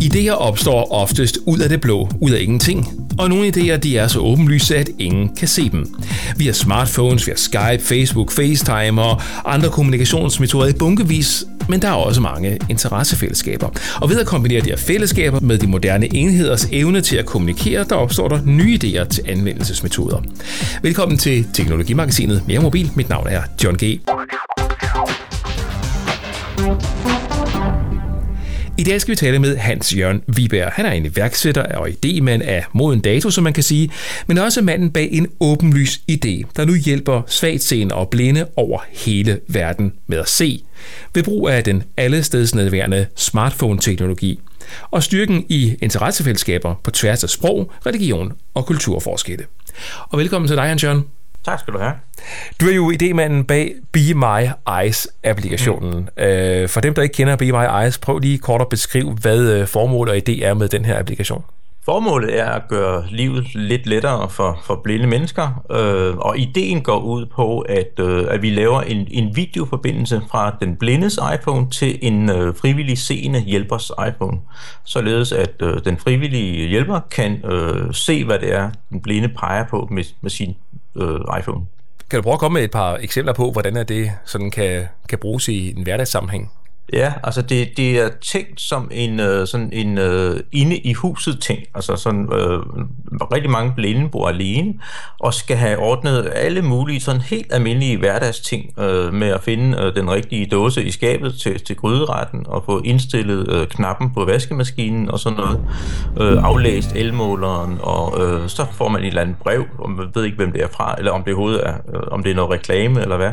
Ideer opstår oftest ud af det blå, ud af ingenting. Og nogle idéer de er så åbenlyse, at ingen kan se dem. Vi har smartphones, vi har Skype, Facebook, FaceTime og andre kommunikationsmetoder i bunkevis, men der er også mange interessefællesskaber. Og ved at kombinere de her fællesskaber med de moderne enheders evne til at kommunikere, der opstår der nye idéer til anvendelsesmetoder. Velkommen til Teknologimagasinet Mere Mobil. Mit navn er John G. I dag skal vi tale med Hans Jørgen Viberg. Han er en iværksætter og idémand af moden dato, som man kan sige, men også manden bag en åbenlys idé, der nu hjælper svagtseende og blinde over hele verden med at se, ved brug af den allestedsnedværende smartphone-teknologi og styrken i interessefællesskaber på tværs af sprog, religion og kulturforskelle. Og velkommen til dig, Hans Jørgen. Tak skal du have. Du er jo idémanden bag Be My Eyes-applikationen. Mm. Øh, for dem, der ikke kender Be My Eyes, prøv lige kort at beskrive, hvad øh, formålet og idé er med den her applikation. Formålet er at gøre livet lidt lettere for, for blinde mennesker, øh, og ideen går ud på, at, øh, at vi laver en, en videoforbindelse fra den blindes iPhone til en øh, frivillig seende hjælpers iPhone, således at øh, den frivillige hjælper kan øh, se, hvad det er, den blinde peger på med, med sin øh, iPhone. Kan du prøve at komme med et par eksempler på, hvordan er det sådan kan, kan bruges i en hverdagssammenhæng? Ja, altså det, det er tænkt som en øh, sådan en øh, inde i huset ting. Altså sådan øh, rigtig mange blinde bor alene og skal have ordnet alle mulige sådan helt almindelige hverdagsting øh, med at finde øh, den rigtige dåse i skabet til, til gryderetten og få indstillet øh, knappen på vaskemaskinen og sådan noget. Øh, aflæst elmåleren og øh, så får man et eller andet brev, og man ved ikke hvem det er fra, eller om det overhovedet er, øh, om det er noget reklame eller hvad.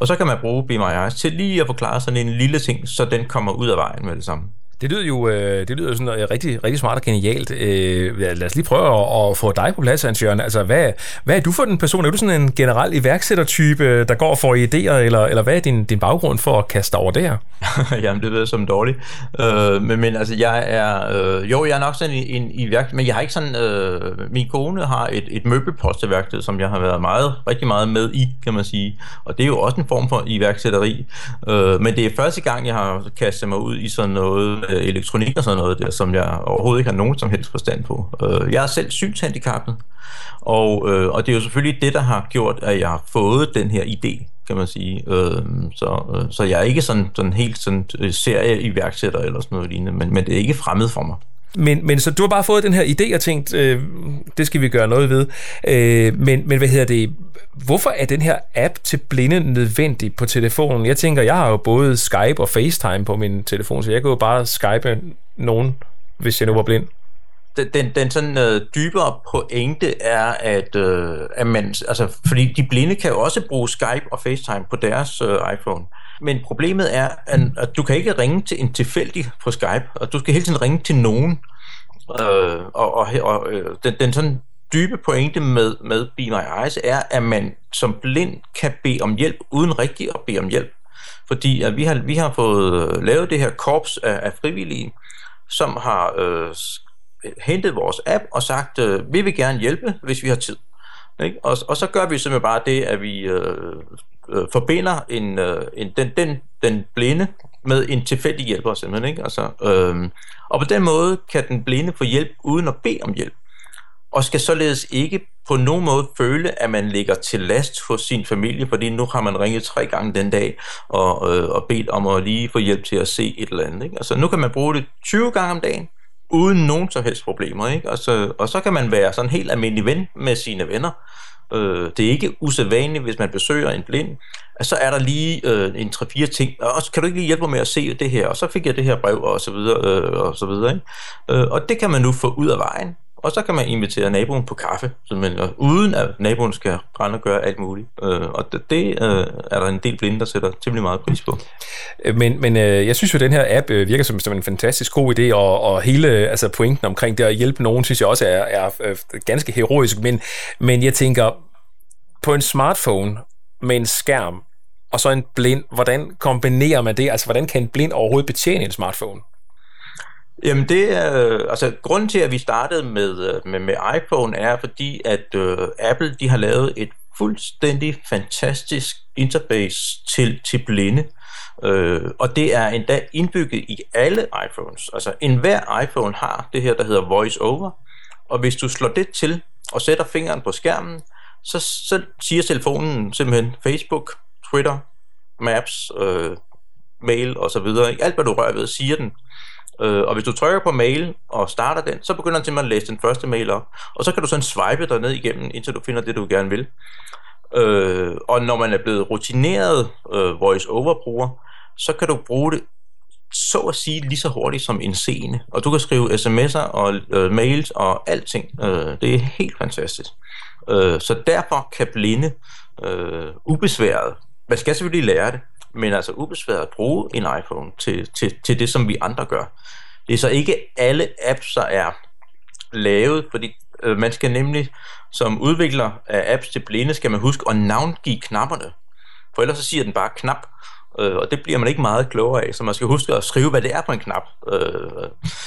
Og så kan man bruge Be My Eyes til lige at forklare sådan en lille ting, så den kommer ud af vejen med det samme. Det lyder jo øh, det lyder sådan noget rigtig, rigtig smart og genialt. Øh, lad os lige prøve at, at få dig på plads, Hans Jørgen. Altså, hvad, hvad er du for en person? Er du sådan en generel iværksættertype, der går for idéer, eller, eller hvad er din, din baggrund for at kaste over der? Jamen, det lyder som dårligt. Øh, men, men altså, jeg er... Øh, jo, jeg er nok sådan en, en iværksætter, men jeg har ikke sådan... Øh, min kone har et, et møbelpostværksted, som jeg har været meget, rigtig meget med i, kan man sige. Og det er jo også en form for iværksætteri. Øh, men det er første gang, jeg har kastet mig ud i sådan noget Øh, elektronik og sådan noget der, som jeg overhovedet ikke har nogen som helst forstand på. Øh, jeg er selv synshandicappet, og, øh, og det er jo selvfølgelig det, der har gjort, at jeg har fået den her idé, kan man sige. Øh, så, øh, så jeg er ikke sådan, sådan helt sådan øh, serie iværksætter eller sådan noget lignende, men, men det er ikke fremmed for mig. Men, men så du har bare fået den her idé og tænkt, øh, det skal vi gøre noget ved. Øh, men, men hvad hedder det? Hvorfor er den her app til blinde nødvendig på telefonen? Jeg tænker, jeg har jo både Skype og FaceTime på min telefon, så jeg kan jo bare Skype nogen, hvis jeg nu var blind. Den, den, den sådan øh, dybere pointe er, at, øh, at man, altså, fordi de blinde kan jo også bruge Skype og FaceTime på deres øh, iPhone. Men problemet er, at du kan ikke ringe til en tilfældig på Skype, og du skal hele tiden ringe til nogen. Øh, og og, og øh, den, den sådan dybe pointe med, med Be My Eyes er, at man som blind kan bede om hjælp, uden rigtig at bede om hjælp. Fordi at vi, har, vi har fået lavet det her korps af, af frivillige, som har øh, hentet vores app og sagt, øh, vi vil gerne hjælpe, hvis vi har tid. Ikke? Og, og så gør vi simpelthen bare det, at vi øh, øh, forbinder en, øh, en, den, den, den blinde med en tilfældig hjælper simpelthen. Ikke? Altså, øh, og på den måde kan den blinde få hjælp uden at bede om hjælp og skal således ikke på nogen måde føle, at man ligger til last hos sin familie, fordi nu har man ringet tre gange den dag og, øh, og bedt om at lige få hjælp til at se et eller andet. Ikke? Altså nu kan man bruge det 20 gange om dagen, uden nogen som helst problemer. Ikke? Og, så, og så kan man være sådan en helt almindelig ven med sine venner. Øh, det er ikke usædvanligt, hvis man besøger en blind, at så er der lige øh, en tre-fire ting, og så kan du ikke lige hjælpe mig med at se det her, og så fik jeg det her brev, og så videre, øh, og så videre. Ikke? Øh, og det kan man nu få ud af vejen, og så kan man invitere naboen på kaffe, simpelthen, uden at naboen skal rende og gøre alt muligt. Øh, og det, det øh, er der en del blinde, der sætter temmelig meget pris på. Øh, men, men øh, jeg synes jo, at den her app øh, virker som, som en fantastisk god idé, og, og hele altså pointen omkring det at hjælpe nogen, synes jeg også er, er, er ganske heroisk. Men, men jeg tænker, på en smartphone med en skærm, og så en blind, hvordan kombinerer man det? Altså, hvordan kan en blind overhovedet betjene en smartphone? Jamen det er, altså grunden til at vi startede med, øh, med, med iPhone er fordi at øh, Apple de har lavet et fuldstændig fantastisk interface til, til blinde. Øh, og det er endda indbygget i alle iPhones. Altså enhver iPhone har det her, der hedder Voice Over. Og hvis du slår det til og sætter fingeren på skærmen, så, så siger telefonen simpelthen Facebook, Twitter, Maps, øh, mail og så videre. Alt hvad du rører ved, siger den. Øh, og hvis du trykker på mail og starter den, så begynder den simpelthen at læse den første mail op. Og så kan du sådan swipe dig ned igennem, indtil du finder det, du gerne vil. Øh, og når man er blevet rutineret øh, voice-over-bruger, så kan du bruge det så at sige lige så hurtigt som en scene. Og du kan skrive sms'er og øh, mails og alting. Øh, det er helt fantastisk. Øh, så derfor kan blinde øh, ubesværet, man skal selvfølgelig lære det, men altså ubesværet at bruge en iPhone til, til, til det, som vi andre gør. Det er så ikke alle apps, der er lavet, fordi øh, man skal nemlig som udvikler af apps til blinde, skal man huske at navngive knapperne. For ellers så siger den bare knap, øh, og det bliver man ikke meget klogere af, så man skal huske at skrive, hvad det er på en knap. Øh,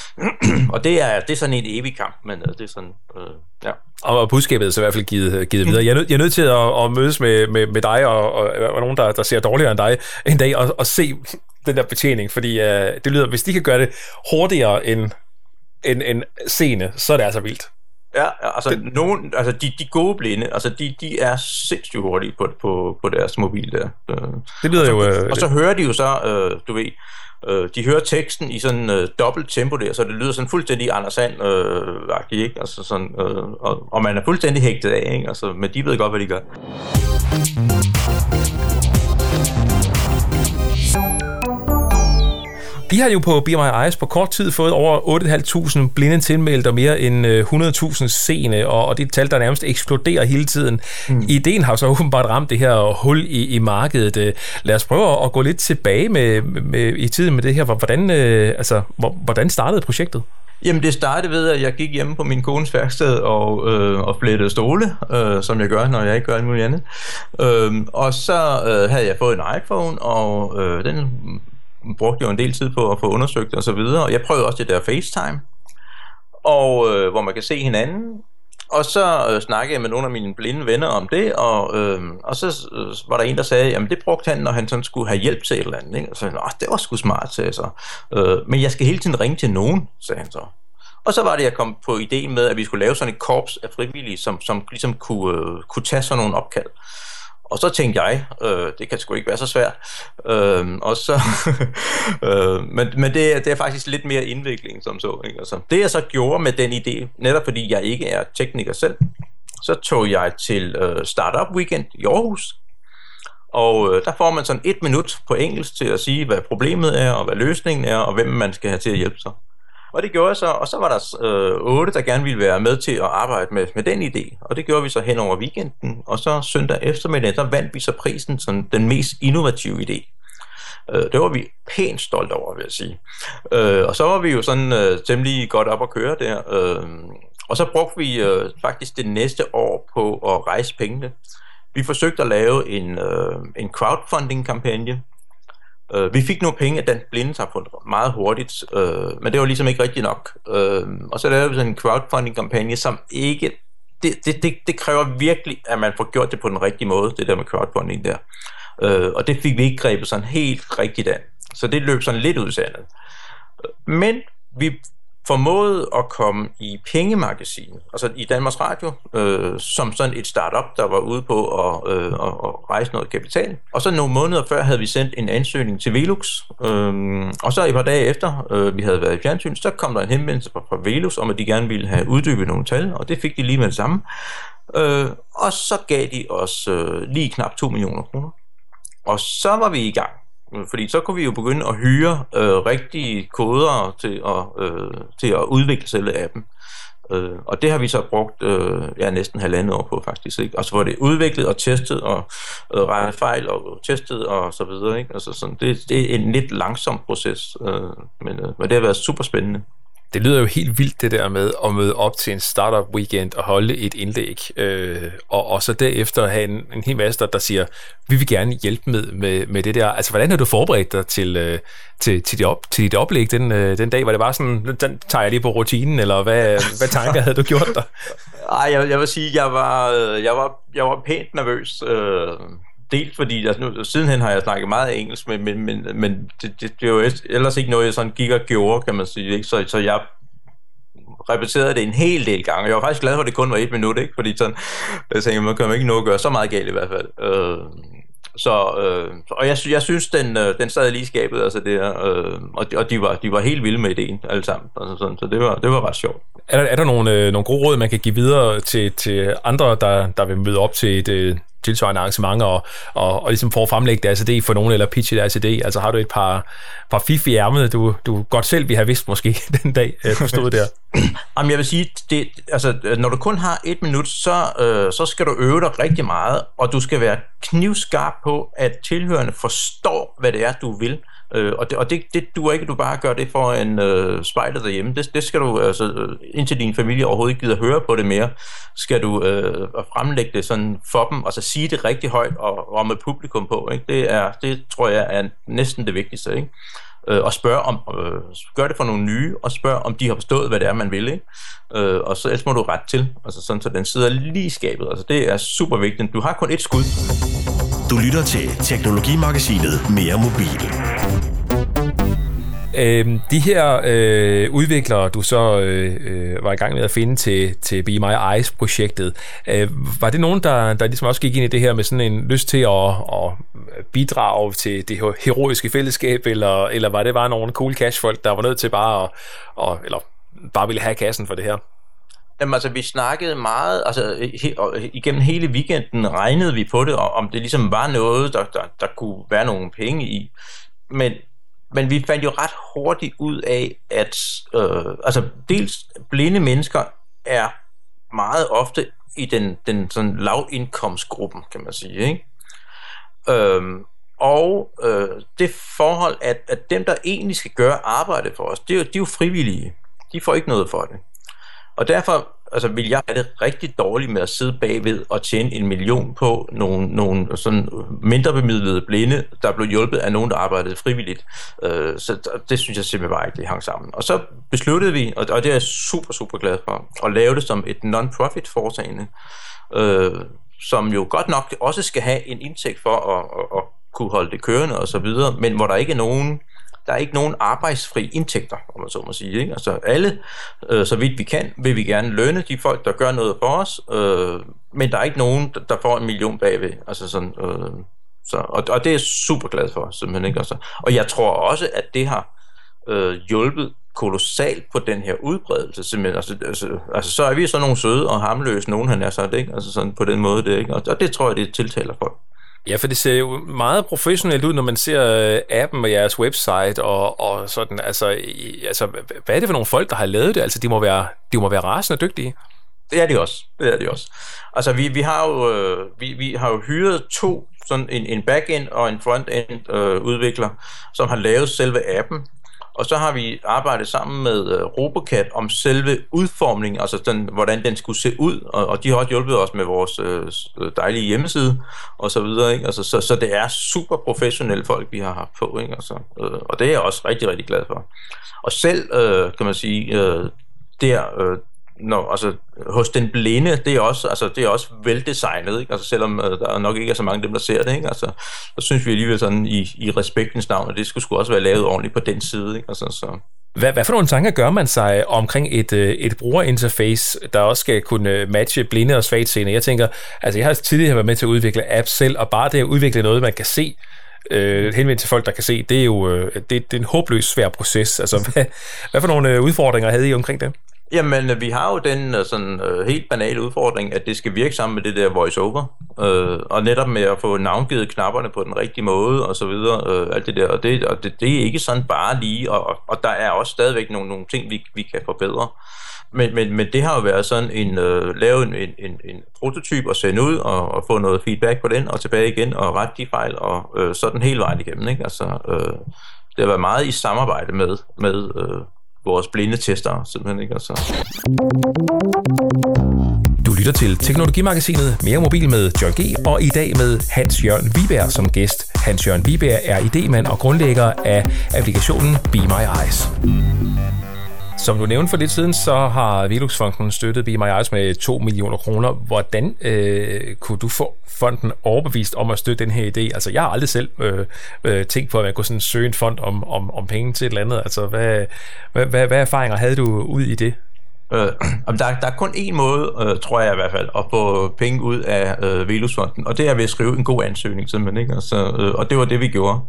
og det er, det er sådan en evig kamp, men øh, det er sådan, øh, ja. Og budskabet er så i hvert fald givet, øh, givet videre. Jeg er, nød, jeg er nødt til at, at mødes med, med, med dig og, og, og nogen, der, der ser dårligere end dig en dag, og, og se den der betjening, fordi øh, det lyder, hvis de kan gøre det hurtigere end en, end scene, så er det altså vildt. Ja, altså, det, nogen, altså de, de gode blinde, altså de, de er sindssygt hurtige på, på, på deres mobil der. Øh, det lyder og så, jo... Øh, og så hører de jo så, øh, du ved, øh, de hører teksten i sådan øh, dobbelt tempo der, så det lyder sådan fuldstændig Anders Sand øh, ikke? Altså sådan, øh, og, og man er fuldstændig hægtet af, ikke? Altså, men de ved godt, hvad de gør. Vi har jo på Be My Eyes på kort tid fået over 8.500 blinde tilmeldte og mere end 100.000 øh, seende, og, og det tal, der nærmest eksploderer hele tiden. Mm. Ideen har så åbenbart ramt det her hul i, i markedet. Øh, lad os prøve at gå lidt tilbage med, med, i tiden med det her. Hvordan, øh, altså, hvordan startede projektet? Jamen det startede ved, at jeg gik hjemme på min kones værksted og, øh, og flettede stole, øh, som jeg gør, når jeg ikke gør alt muligt andet. Øh, og så øh, havde jeg fået en iPhone, og øh, den brugte jo en del tid på at få undersøgt og så videre, og jeg prøvede også det der FaceTime, og øh, hvor man kan se hinanden, og så øh, snakkede jeg med nogle af mine blinde venner om det, og, øh, og så øh, var der en, der sagde, jamen det brugte han, når han sådan skulle have hjælp til et eller andet. Ikke? Og så sagde det var sgu smart, sagde jeg så. Øh, men jeg skal hele tiden ringe til nogen, sagde han så. Og så var det, jeg kom på ideen med, at vi skulle lave sådan et korps af frivillige, som, som ligesom kunne, øh, kunne tage sådan nogle opkald. Og så tænkte jeg, øh, det kan sgu ikke være så svært. Øh, og så, øh, men men det, er, det er faktisk lidt mere indvikling som så. Ikke? Altså, det jeg så gjorde med den idé, netop fordi jeg ikke er tekniker selv, så tog jeg til øh, Startup Weekend i Aarhus. Og øh, der får man sådan et minut på engelsk til at sige, hvad problemet er, og hvad løsningen er, og hvem man skal have til at hjælpe sig. Og det gjorde jeg så, og så var der øh, otte, der gerne ville være med til at arbejde med, med den idé. Og det gjorde vi så hen over weekenden, og så søndag eftermiddag, der vandt vi så prisen som den mest innovative idé. Øh, det var vi pænt stolt over, vil jeg sige. Øh, og så var vi jo sådan øh, temmelig godt op at køre der. Øh, og så brugte vi øh, faktisk det næste år på at rejse pengene. Vi forsøgte at lave en, øh, en crowdfunding-kampagne, Øh, vi fik nogle penge af den blinde samfund meget hurtigt, øh, men det var ligesom ikke rigtigt nok. Øh, og så lavede vi sådan en crowdfunding-kampagne, som ikke... Det, det, det, det kræver virkelig, at man får gjort det på den rigtige måde, det der med crowdfunding der. Øh, og det fik vi ikke grebet sådan helt rigtigt an. Så det løb sådan lidt ud sandet. Øh, men vi formåede at komme i pengemagasinet, altså i Danmarks Radio, øh, som sådan et startup, der var ude på at, øh, at, at rejse noget kapital. Og så nogle måneder før havde vi sendt en ansøgning til Velux, øh, og så et par dage efter, øh, vi havde været i fjernsyn, så kom der en henvendelse fra, fra Velux om, at de gerne ville have uddybet nogle tal, og det fik de lige med det samme. Øh, og så gav de os øh, lige knap 2 millioner kroner. Og så var vi i gang. Fordi så kunne vi jo begynde at hyre øh, rigtige koder til at, øh, til at udvikle selve appen. Øh, og det har vi så brugt øh, ja, næsten halvandet år på faktisk. Ikke? Og så var det udviklet og testet og øh, rettet fejl og testet og så videre. Ikke? Altså sådan, det, det er en lidt langsom proces, øh, men, øh, men det har været super spændende. Det lyder jo helt vildt det der med at møde op til en startup weekend og holde et indlæg, øh, og, og så derefter have en, en hel masse, der siger, vi vil gerne hjælpe med, med, med det der. Altså, hvordan har du forberedt dig til, øh, til, til, dit, op, til dit oplæg den, øh, den dag? Var det bare sådan, den tager jeg lige på rutinen, eller hvad, hvad tanker havde du gjort der? Ej, jeg, jeg vil sige, jeg var, øh, jeg var, jeg var pænt nervøs. Øh, Dels fordi, altså nu, sidenhen har jeg snakket meget engelsk, men, men, men, men det, det, det var jo ellers ikke noget, jeg sådan gik og gjorde, kan man sige. Ikke? Så, så jeg repeterede det en hel del gange. Jeg var faktisk glad for, at det kun var et minut, ikke? fordi sådan, jeg tænkte, man kan ikke nå at gøre så meget galt i hvert fald. Øh, så, øh, og jeg, jeg synes, den, øh, den sad lige i skabet, altså det her, øh, og, de, og de, var, de var helt vilde med ideen alle sammen, altså sådan, så det var, det var ret sjovt. Er der, er der nogle, øh, nogle gode råd, man kan give videre til, til andre, der, der vil møde op til et øh, tilsvarende arrangement og, og, og ligesom for at fremlægge deres idé for nogen, eller pitche deres idé? Altså har du et par, par fif i ærmet, du, du godt selv vi have vidst måske den dag, øh, du stod der? Jamen jeg vil sige, det, altså, når du kun har et minut, så, øh, så skal du øve dig rigtig meget, og du skal være knivskarp på, at tilhørende forstår, hvad det er, du vil. Øh, og det, og det, det duer ikke, at du bare gør det for en øh, spejler derhjemme. Det, det skal du, altså, indtil din familie overhovedet ikke gider høre på det mere, skal du øh, fremlægge det sådan for dem, og så sige det rigtig højt og, og med publikum på. Ikke? Det, er, det tror jeg er næsten det vigtigste. Ikke? øh, og spørge om, øh, gør det for nogle nye, og spørg om de har forstået, hvad det er, man vil, ikke? Øh, og så ellers må du ret til, altså sådan, så den sidder lige i skabet, altså det er super vigtigt. Du har kun et skud. Du lytter til Teknologimagasinet Mere Mobil. Øh, de her øh, udviklere, du så øh, øh, var i gang med at finde til, til Be My Eyes-projektet, øh, var det nogen, der, der ligesom også gik ind i det her med sådan en lyst til at, at bidrage til det heroiske fællesskab, eller, eller var det bare nogle cool cash-folk, der var nødt til bare at, at eller bare ville have kassen for det her? Jamen altså, vi snakkede meget, altså he, øh, igennem hele weekenden regnede vi på det, og om det ligesom var noget, der, der, der kunne være nogle penge i. Men men vi fandt jo ret hurtigt ud af, at øh, altså dels blinde mennesker er meget ofte i den, den sådan lavindkomstgruppen, kan man sige. Ikke? Øhm, og øh, det forhold, at, at dem, der egentlig skal gøre arbejde for os, det er, jo, de er jo frivillige. De får ikke noget for det. Og derfor altså, vil jeg have det rigtig dårligt med at sidde bagved og tjene en million på nogle, nogle sådan mindre bemidlede blinde, der blev hjulpet af nogen, der arbejdede frivilligt. Øh, så det synes jeg simpelthen bare ikke, det hang sammen. Og så besluttede vi, og, og det er jeg super, super glad for, at lave det som et non-profit foretagende, øh, som jo godt nok også skal have en indtægt for at, at, at kunne holde det kørende og så videre, men hvor der ikke er nogen der er ikke nogen arbejdsfri indtægter, om man så må sige. Ikke? Altså alle, øh, så vidt vi kan, vil vi gerne lønne de folk, der gør noget for os, øh, men der er ikke nogen, der får en million bagved. Altså sådan, øh, så, og, og det er jeg super glad for, simpelthen. Ikke? Altså, og jeg tror også, at det har øh, hjulpet kolossalt på den her udbredelse, simpelthen. Altså, altså, altså så er vi så nogle søde og hamløse, nogen han er sagt, ikke? Altså sådan på den måde, det, ikke? Og, og det tror jeg, det tiltaler folk. Ja, for det ser jo meget professionelt ud, når man ser øh, appen og jeres website og, og sådan. Altså, altså, hvad er det for nogle folk, der har lavet det? Altså, de må være, de må være rasende dygtige. Det er de også. Det er de også. Altså, vi, vi, har jo, øh, vi, vi har jo hyret to, sådan en, en back-end og en front-end øh, udvikler, som har lavet selve appen. Og så har vi arbejdet sammen med øh, Robocat om selve udformningen, altså den, hvordan den skulle se ud, og, og de har også hjulpet os med vores øh, øh, dejlige hjemmeside og så videre. Ikke? Altså, så, så det er super professionelle folk, vi har haft på, ikke? Altså, øh, og det er jeg også rigtig, rigtig glad for. Og selv, øh, kan man sige, øh, der, øh, når, altså, hos den blinde, det er også, altså, det er også veldesignet, ikke? Altså, selvom uh, der nok ikke er så mange af dem, der ser det, ikke? Altså, så synes vi alligevel sådan i, i respektens navn, at det skulle, skulle også være lavet ordentligt på den side, ikke? Altså, så. Hvad, hvad for nogle tanker gør man sig omkring et, øh, et brugerinterface, der også skal kunne øh, matche blinde og svagtseende? Jeg tænker, altså jeg har tidligere været med til at udvikle apps selv, og bare det at udvikle noget, man kan se, øh, henvendt til folk, der kan se, det er jo det, det er en håbløs svær proces. Altså, hvad, hvad for nogle udfordringer havde I omkring det? Jamen, øh, vi har jo den øh, sådan øh, helt banale udfordring, at det skal virke sammen med det der voice-over, øh, og netop med at få navngivet knapperne på den rigtige måde, og så videre, øh, alt det der, og det, og det, det er ikke sådan bare lige, og, og der er også stadigvæk nogle, nogle ting, vi, vi kan forbedre. Men, men, men det har jo været sådan en, øh, lave en, en, en, en prototyp og sende ud, og, og få noget feedback på den, og tilbage igen, og rette de fejl, og øh, sådan hele vejen igennem, ikke? Altså, øh, det har været meget i samarbejde med, med øh, vores blinde tester, simpelthen ikke? Altså. Du lytter til Teknologimagasinet Mere Mobil med John G. og i dag med Hans Jørgen Viberg som gæst. Hans Jørgen Viberg er idemand og grundlægger af applikationen Be My Eyes. Som du nævnte for lidt siden, så har Veluxfonden støttet Be My Eyes med 2 millioner kroner. Hvordan øh, kunne du få fonden overbevist om at støtte den her idé? Altså, jeg har aldrig selv øh, øh, tænkt på, at man kunne sådan søge en fond om, om, om penge til et eller andet. Altså, hvad, hvad, hvad, hvad erfaringer havde du ud i det? Øh, der, der er kun én måde, øh, tror jeg i hvert fald, at få penge ud af øh, Velusfonden, og det er ved at skrive en god ansøgning, simpelthen. Ikke? Altså, øh, og det var det, vi gjorde.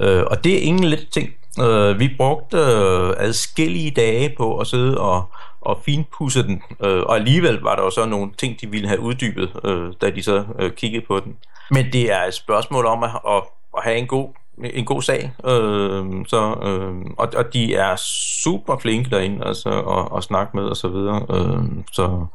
Øh, og det er ingen lidt ting. Øh, vi brugte øh, adskillige dage på at sidde og, og finpudse den, øh, og alligevel var der jo så nogle ting, de ville have uddybet, øh, da de så øh, kiggede på den. Men det er et spørgsmål om at, at, at have en god en god sag. Øh, så, øh, og, og de er super flinke derinde altså, og, og snakke med og så videre. Øh, så,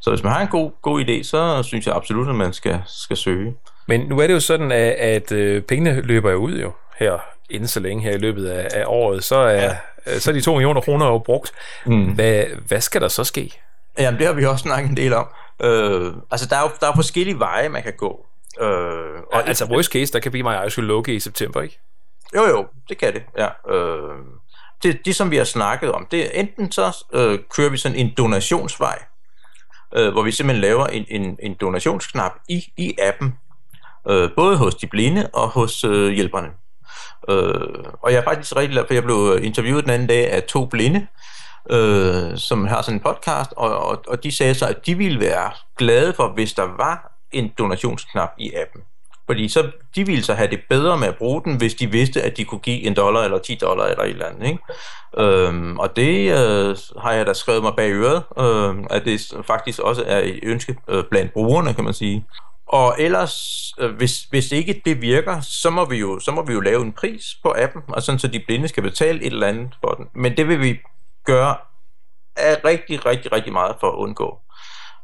så hvis man har en god, god idé, så synes jeg absolut, at man skal, skal søge. Men nu er det jo sådan, at, at øh, pengene løber jo ud jo her inden så længe her i løbet af, af året, så er, ja. Øh, så er de 2 millioner kroner jo brugt. Mm. Hvad, hvad skal der så ske? Jamen, det har vi også snakket en del om. Øh, altså, der er jo der er forskellige veje, man kan gå. Øh, og ja, altså, worst case, der kan blive mig skulle lukke i september, ikke? Jo, jo, det kan det, ja. Øh, det, det, som vi har snakket om, det er enten så øh, kører vi sådan en donationsvej, øh, hvor vi simpelthen laver en, en, en donationsknap i, i appen, øh, både hos de blinde og hos øh, hjælperne. Øh, og jeg er faktisk rigtig glad, for jeg blev interviewet den anden dag af to blinde, øh, som har sådan en podcast, og, og, og de sagde så, at de ville være glade for, hvis der var en donationsknap i appen. Fordi så, de ville så have det bedre med at bruge den, hvis de vidste, at de kunne give en dollar eller 10 dollar eller et eller andet. Ikke? Øhm, og det øh, har jeg da skrevet mig bag øret, øh, at det faktisk også er et ønske øh, blandt brugerne, kan man sige. Og ellers, øh, hvis, hvis ikke det virker, så må, vi jo, så må vi jo lave en pris på appen, og sådan, så de blinde skal betale et eller andet for den. Men det vil vi gøre er rigtig, rigtig, rigtig meget for at undgå.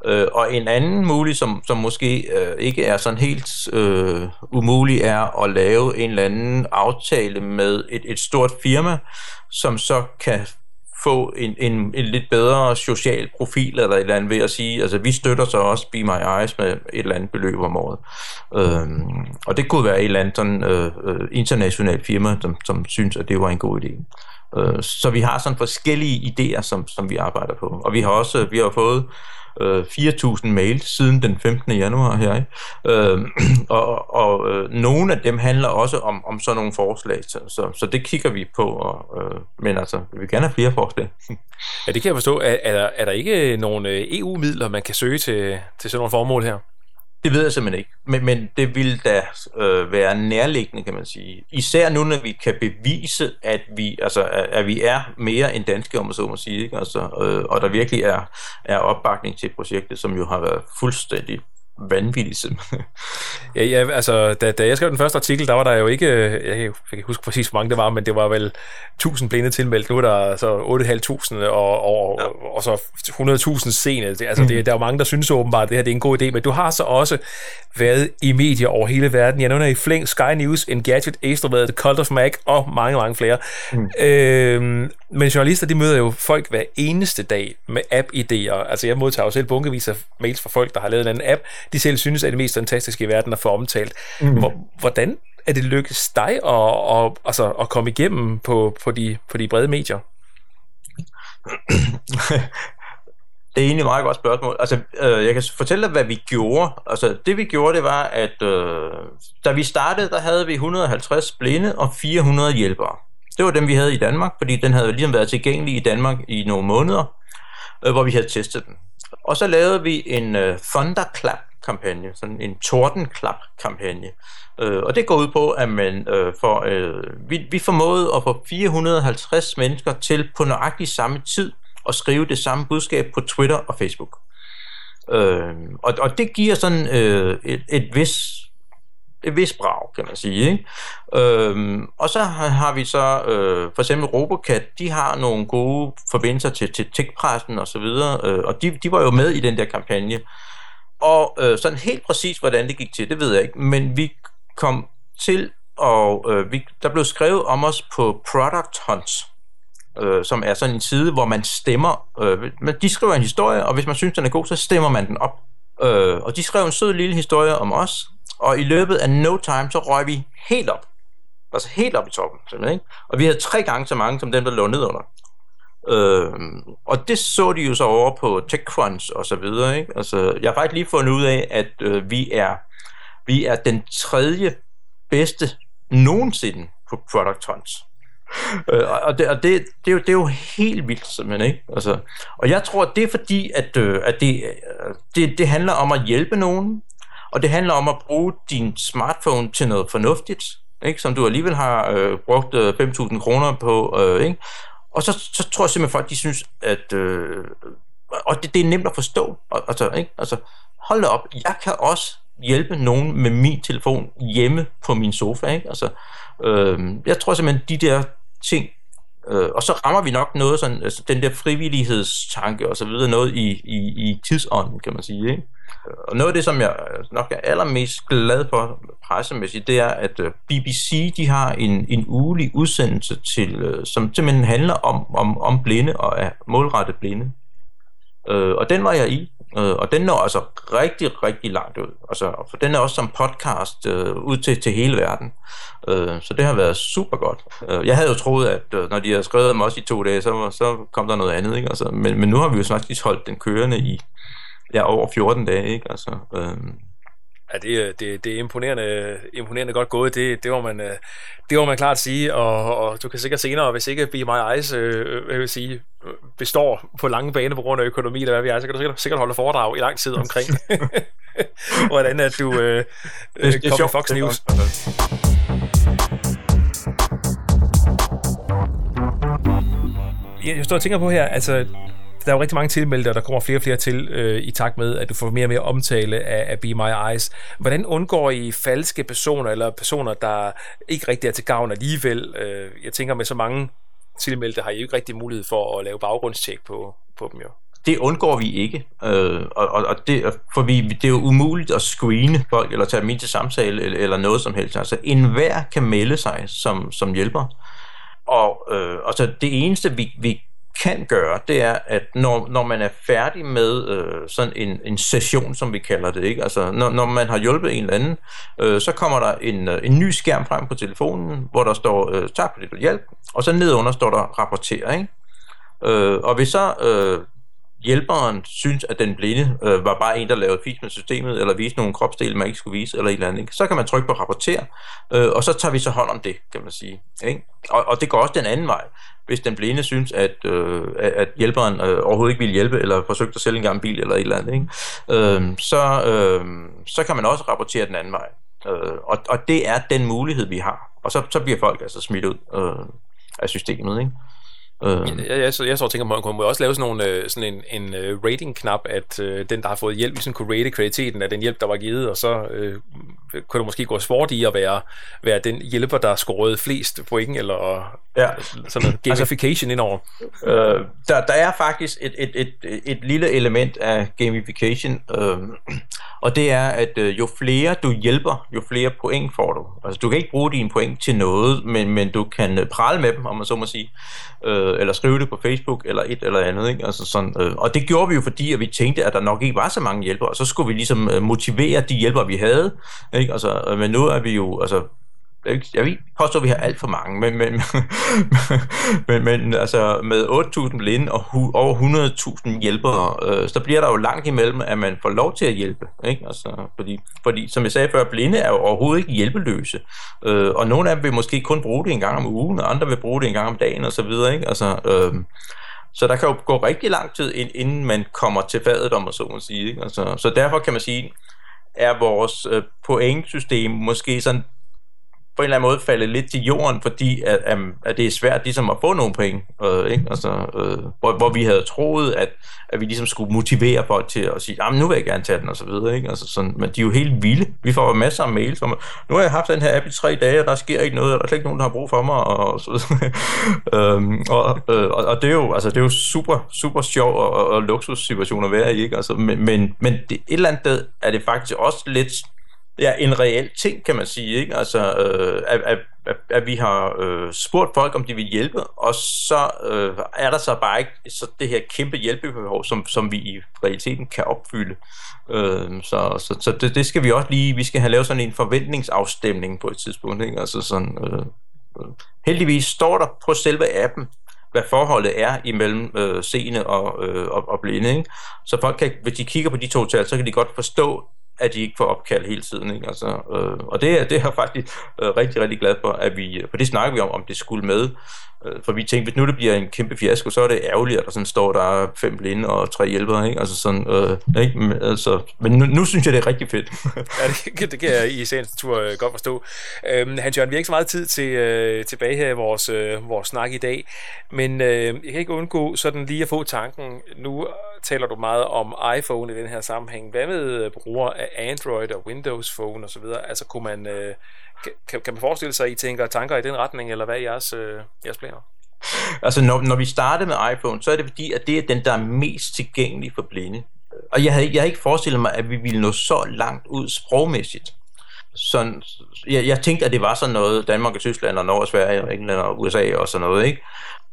Øh, og en anden mulig, som, som måske øh, ikke er sådan helt øh, umulig, er at lave en eller anden aftale med et, et stort firma, som så kan få en, en, en lidt bedre social profil eller et eller andet ved at sige, altså vi støtter så også Be My Eyes med et eller andet beløb om året. Øhm, og det kunne være et eller andet sådan, øh, øh internationalt firma, som, som synes, at det var en god idé. Øh, så vi har sådan forskellige idéer, som, som vi arbejder på. Og vi har også vi har fået øh, 4.000 mails siden den 15. januar her. Ikke? Øh, og og øh, nogle af dem handler også om, om sådan nogle forslag, så, så, så det kigger vi på. Og, øh, men altså, vi vil gerne have flere forslag. ja, det kan jeg forstå. Er, er, der, er der ikke nogle øh, EU-midler, man kan søge til, til sådan nogle formål her? Det ved jeg simpelthen ikke, men, men det vil da øh, være nærliggende, kan man sige. Især nu, når vi kan bevise, at vi, altså, at vi er mere end danske, om man så må sige, ikke? Altså, øh, og der virkelig er, er opbakning til projektet, som jo har været fuldstændig vanvittigt simpelthen. ja, ja, altså, da, da jeg skrev den første artikel, der var der jo ikke, jeg kan, jeg kan huske præcis, hvor mange det var, men det var vel 1000 blinde tilmeldt, nu er der så 8.500 og, og, ja. og, og så 100.000 sene. Altså, mm. det, der er jo mange, der synes åbenbart, at det her det er en god idé, men du har så også været i medier over hele verden. Jeg nævner i Fling, Sky News, Engadget, Ekstrabladet, The Cult of Mag og mange, mange flere. Mm. Øhm, men journalister, de møder jo folk hver eneste dag med app-idéer. Altså jeg modtager jo selv bunkevis af mails fra folk, der har lavet en anden app, de selv synes er det mest fantastiske i verden at få omtalt. Mm. Hvordan er det lykkedes dig at, at, altså, at komme igennem på, på, de, på de brede medier? Det er egentlig et meget godt spørgsmål. Altså, øh, jeg kan fortælle dig, hvad vi gjorde. Altså, det vi gjorde, det var, at øh, da vi startede, der havde vi 150 blinde og 400 hjælpere. Det var dem, vi havde i Danmark, fordi den havde ligesom været tilgængelig i Danmark i nogle måneder, øh, hvor vi havde testet den. Og så lavede vi en øh, Thunderclap kampagne, sådan en tordenklap-kampagne. Øh, og det går ud på, at man øh, får, øh, vi, vi formåede at få 450 mennesker til på nøjagtig samme tid at skrive det samme budskab på Twitter og Facebook. Øh, og, og det giver sådan øh, et, et vis et vis brag, kan man sige. Ikke? Øhm, og så har, har vi så øh, for eksempel Robocat, de har nogle gode forbindelser til, til tech-pressen og så videre, øh, og de, de var jo med i den der kampagne. Og øh, sådan helt præcis, hvordan det gik til, det ved jeg ikke, men vi kom til, og øh, vi, der blev skrevet om os på Product Hunts, øh, som er sådan en side, hvor man stemmer. Øh, de skriver en historie, og hvis man synes, den er god, så stemmer man den op. Øh, og de skrev en sød lille historie om os, og i løbet af no time, så røg vi helt op. Altså helt op i toppen, simpelthen. Ikke? Og vi havde tre gange så mange, som dem, der lå nedunder. Øh, og det så de jo så over på TechCrunch og så videre. Ikke? Altså, jeg har faktisk lige fundet ud af, at øh, vi, er, vi er den tredje bedste nogensinde på Product Hunts. Øh, og det, og det, det, er jo, det er jo helt vildt simpelthen, ikke? Altså, og jeg tror, det er fordi, at, øh, at det, øh, det, det handler om at hjælpe nogen, og det handler om at bruge din smartphone til noget fornuftigt, ikke? som du alligevel har øh, brugt øh, 5.000 kroner på. Øh, ikke? Og så, så tror jeg simpelthen, folk de synes, at... Øh, og det, det er nemt at forstå. Altså, ikke? altså, hold da op, jeg kan også hjælpe nogen med min telefon hjemme på min sofa. Ikke? Altså, øh, jeg tror simpelthen, de der ting, øh, og så rammer vi nok noget sådan, altså den der frivillighedstanke og så videre, noget i, i, i tidsånden, kan man sige. Ikke? Og noget af det, som jeg nok er allermest glad for pressemæssigt, det er, at øh, BBC de har en, en ugelig udsendelse, til, øh, som simpelthen handler om, om, om blinde og er målrettet blinde. Øh, og den var jeg i, øh, og den når altså rigtig, rigtig langt ud. Altså, for den er også som podcast øh, ud til, til hele verden. Øh, så det har været super godt. Øh, jeg havde jo troet, at øh, når de havde skrevet om os i to dage, så, så kom der noget andet. Ikke? Altså, men, men nu har vi jo faktisk holdt den kørende i ja, over 14 dage. Ikke? Altså, øh, Ja, det, det, det er imponerende, imponerende godt gået, det, det, må man, øh, det må man klart sige, og, og du kan sikkert senere, hvis ikke Be My Eyes øh, jeg vil sige, består på lange bane på grund af økonomi, eller hvad vi er, så kan du sikkert, sikkert holde foredrag i lang tid omkring, hvordan at du øh, det, det kom Fox News. Jeg står og tænker på her, altså der er jo rigtig mange tilmeldte, og der kommer flere og flere til øh, i takt med, at du får mere og mere omtale af, af Be My Eyes. Hvordan undgår I falske personer, eller personer, der ikke rigtig er til gavn alligevel? Øh, jeg tænker, med så mange tilmeldte har I jo ikke rigtig mulighed for at lave baggrundstjek på, på dem jo. Det undgår vi ikke, øh, og, og, og det, for vi, det er jo umuligt at screene folk, eller tage dem ind til samtale, eller, eller noget som helst. Altså, enhver kan melde sig som, som hjælper. Og øh, altså, det eneste, vi, vi kan gøre, det er, at når, når man er færdig med øh, sådan en, en session, som vi kalder det, ikke? Altså, når, når man har hjulpet en eller anden, øh, så kommer der en, øh, en ny skærm frem på telefonen, hvor der står, øh, tak for dit hjælp, og så nedunder står der rapporter, ikke? Øh, og hvis så øh, hjælperen synes, at den blinde øh, var bare en, der lavede fis med systemet, eller viste nogle kropsdele, man ikke skulle vise, eller et eller andet, ikke? så kan man trykke på rapporter, øh, og så tager vi så hånd om det, kan man sige. Ikke? Og, og det går også den anden vej. Hvis den blinde synes, at, øh, at hjælperen øh, overhovedet ikke vil hjælpe, eller forsøgte at sælge en gammel bil, eller et eller andet, ikke? Øh, så, øh, så kan man også rapportere den anden vej. Øh, og, og det er den mulighed, vi har. Og så, så bliver folk altså smidt ud øh, af systemet, ikke? Øh. Jeg, jeg, jeg, jeg så tænker, man kunne også lave sådan, nogle, øh, sådan en, en øh, rating-knap, at øh, den, der har fået hjælp, ligesom kunne rate kvaliteten af den hjælp, der var givet, og så øh, kunne det måske gå svårt i at være, være den hjælper, der scorede flest point, eller ja. sådan noget altså, gamification altså, indover. Øh, der, der er faktisk et, et, et, et lille element af gamification, øh, og det er, at øh, jo flere du hjælper, jo flere point får du. Altså, du kan ikke bruge dine point til noget, men, men du kan prale med dem, om man så må sige. Øh, øh, eller skrive det på Facebook, eller et eller andet. Ikke? Altså sådan, øh, og det gjorde vi jo, fordi at vi tænkte, at der nok ikke var så mange hjælpere, og så skulle vi ligesom øh, motivere de hjælpere, vi havde. Ikke? Altså, øh, men nu er vi jo, altså, jeg vil påstå, at vi har alt for mange, men, men, men, men altså med 8.000 blinde og hu, over 100.000 hjælpere, øh, så bliver der jo langt imellem, at man får lov til at hjælpe. Ikke? Altså, fordi, fordi, som jeg sagde før, blinde er jo overhovedet ikke hjælpeløse. Øh, og nogle af dem vil måske kun bruge det en gang om ugen, og andre vil bruge det en gang om dagen osv. Ikke? Altså, øh, så der kan jo gå rigtig lang tid, inden man kommer til fadet, om man så må sige. Ikke? Altså, så derfor kan man sige, er vores øh, pointsystem måske sådan på en eller anden måde faldet lidt til jorden, fordi at, at, at det er svært ligesom at få nogle penge, øh, ikke? Altså, øh, hvor, hvor vi havde troet, at, at vi ligesom skulle motivere folk til at sige, nu vil jeg gerne tage den, og så videre, ikke? Altså, sådan, men de er jo helt vilde. Vi får jo masser af mails om, nu har jeg haft den her app i tre dage, og der sker ikke noget, og der er slet ikke nogen, der har brug for mig, og så øhm, og, øh, og, og, det er jo, altså, det er jo super, super sjov og, og, og luksussituation at være i, ikke? Altså, men, men, men det, et eller andet sted er det faktisk også lidt ja, en reel ting, kan man sige. Ikke? Altså, øh, at, at, at, at vi har øh, spurgt folk, om de vil hjælpe, og så øh, er der så bare ikke så det her kæmpe hjælpebehov, som, som vi i realiteten kan opfylde. Øh, så så, så det, det skal vi også lige, vi skal have lavet sådan en forventningsafstemning på et tidspunkt. Ikke? Altså sådan, øh, heldigvis står der på selve appen, hvad forholdet er imellem øh, seende og, øh, og, og blinde. Ikke? Så folk kan, hvis de kigger på de to tal, så kan de godt forstå, at de ikke får opkald hele tiden. Ikke? Altså, øh, og det, det er jeg faktisk øh, rigtig, rigtig glad for, at vi, øh, for det snakker vi om, om det skulle med. Øh, for vi tænkte, hvis nu det bliver en kæmpe fiasko, så er det ærgerligt, at der sådan står, der fem blinde og tre hjælpere. Ikke? Altså sådan, øh, ikke? Men, altså, men nu, nu synes jeg, det er rigtig fedt. ja, det, det kan jeg i sagens natur øh, godt forstå. Øhm, Hans Jørgen, vi har ikke så meget tid til, øh, tilbage her i vores, øh, vores snak i dag, men øh, jeg kan ikke undgå sådan lige at få tanken. Nu taler du meget om iPhone i den her sammenhæng. Hvad med øh, brugere af Android og Windows Phone osv.? Altså kunne man... Øh, kan, kan man forestille sig, at I tænker tanker i den retning, eller hvad er jeres, øh, jeres planer? Altså, når, når vi startede med iPhone, så er det fordi, at det er den, der er mest tilgængelig for blinde. Og jeg havde, jeg havde ikke forestillet mig, at vi ville nå så langt ud sprogmæssigt. Så jeg, jeg tænkte, at det var sådan noget, Danmark og Tyskland og Norge og Sverige og England og USA og sådan noget, ikke?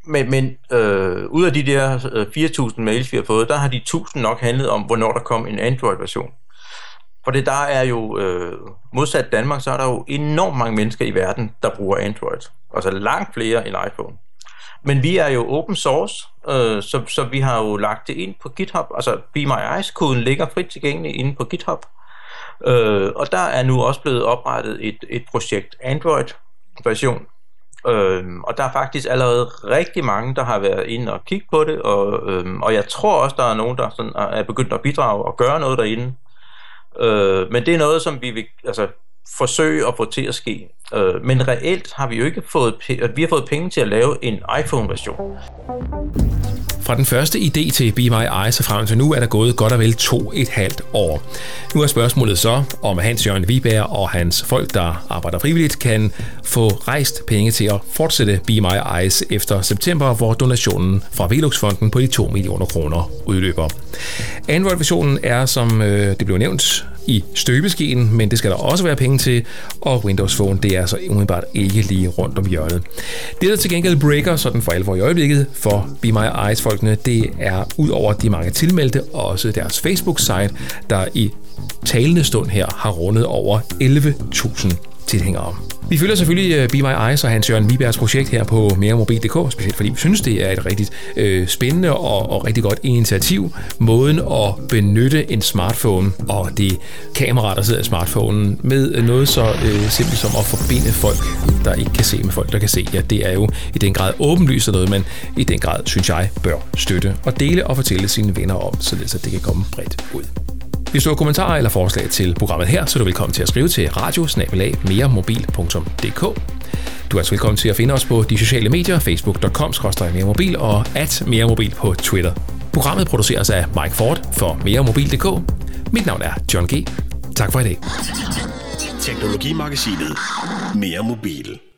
Men, men øh, ud af de der øh, 4.000 mails, vi har fået, der har de 1.000 nok handlet om, hvornår der kom en Android-version. For det der er jo, øh, modsat Danmark, så er der jo enormt mange mennesker i verden, der bruger Android. Altså langt flere end iPhone. Men vi er jo open source, øh, så, så vi har jo lagt det ind på GitHub. Altså Be My Eyes-koden ligger frit tilgængelig inde på GitHub. Øh, og der er nu også blevet oprettet et, et projekt Android-version. Øh, og der er faktisk allerede rigtig mange, der har været inde og kigge på det, og, øh, og jeg tror også, der er nogen, der sådan er begyndt at bidrage og gøre noget derinde. Øh, men det er noget, som vi vil altså, forsøge at få til at ske. Øh, men reelt har vi jo ikke fået, vi har fået penge til at lave en iPhone-version. Fra den første idé til Be My Eyes og frem til nu er der gået godt og vel to et halvt år. Nu er spørgsmålet så, om Hans Jørgen Viberg og hans folk, der arbejder frivilligt, kan få rejst penge til at fortsætte Be My Eyes efter september, hvor donationen fra Veluxfonden på de 2 millioner kroner udløber. Android-versionen er, som øh, det blev nævnt, i støbeskeen, men det skal der også være penge til, og Windows Phone, det er så umiddelbart ikke lige rundt om hjørnet. Det, der til gengæld breaker sådan for alvor i øjeblikket for Be My Eyes-folkene, det er ud over de mange tilmeldte, også deres Facebook-site, der i talende stund her har rundet over 11.000 tilhængere. Vi følger selvfølgelig øh, Be My Eyes og Hans Jørgen Vibergs projekt her på meremobil.dk, specielt fordi vi synes, det er et rigtig øh, spændende og, og rigtig godt initiativ. Måden at benytte en smartphone og det kamera, der sidder i smartphonen, med noget så øh, simpelt som at forbinde folk, der ikke kan se med folk, der kan se. Ja, det er jo i den grad åbenlyst og noget, man i den grad, synes jeg, bør støtte og dele og fortælle sine venner om, således at det kan komme bredt ud. Hvis du har kommentarer eller forslag til programmet her, så er du velkommen til at skrive til radiosnabelag.meremobil.dk. Du er også velkommen til at finde os på de sociale medier, facebook.com-meremobil og at meremobil på Twitter. Programmet produceres af Mike Ford for meremobil.dk. Mit navn er John G. Tak for i dag. Teknologimagasinet Mere Mobil.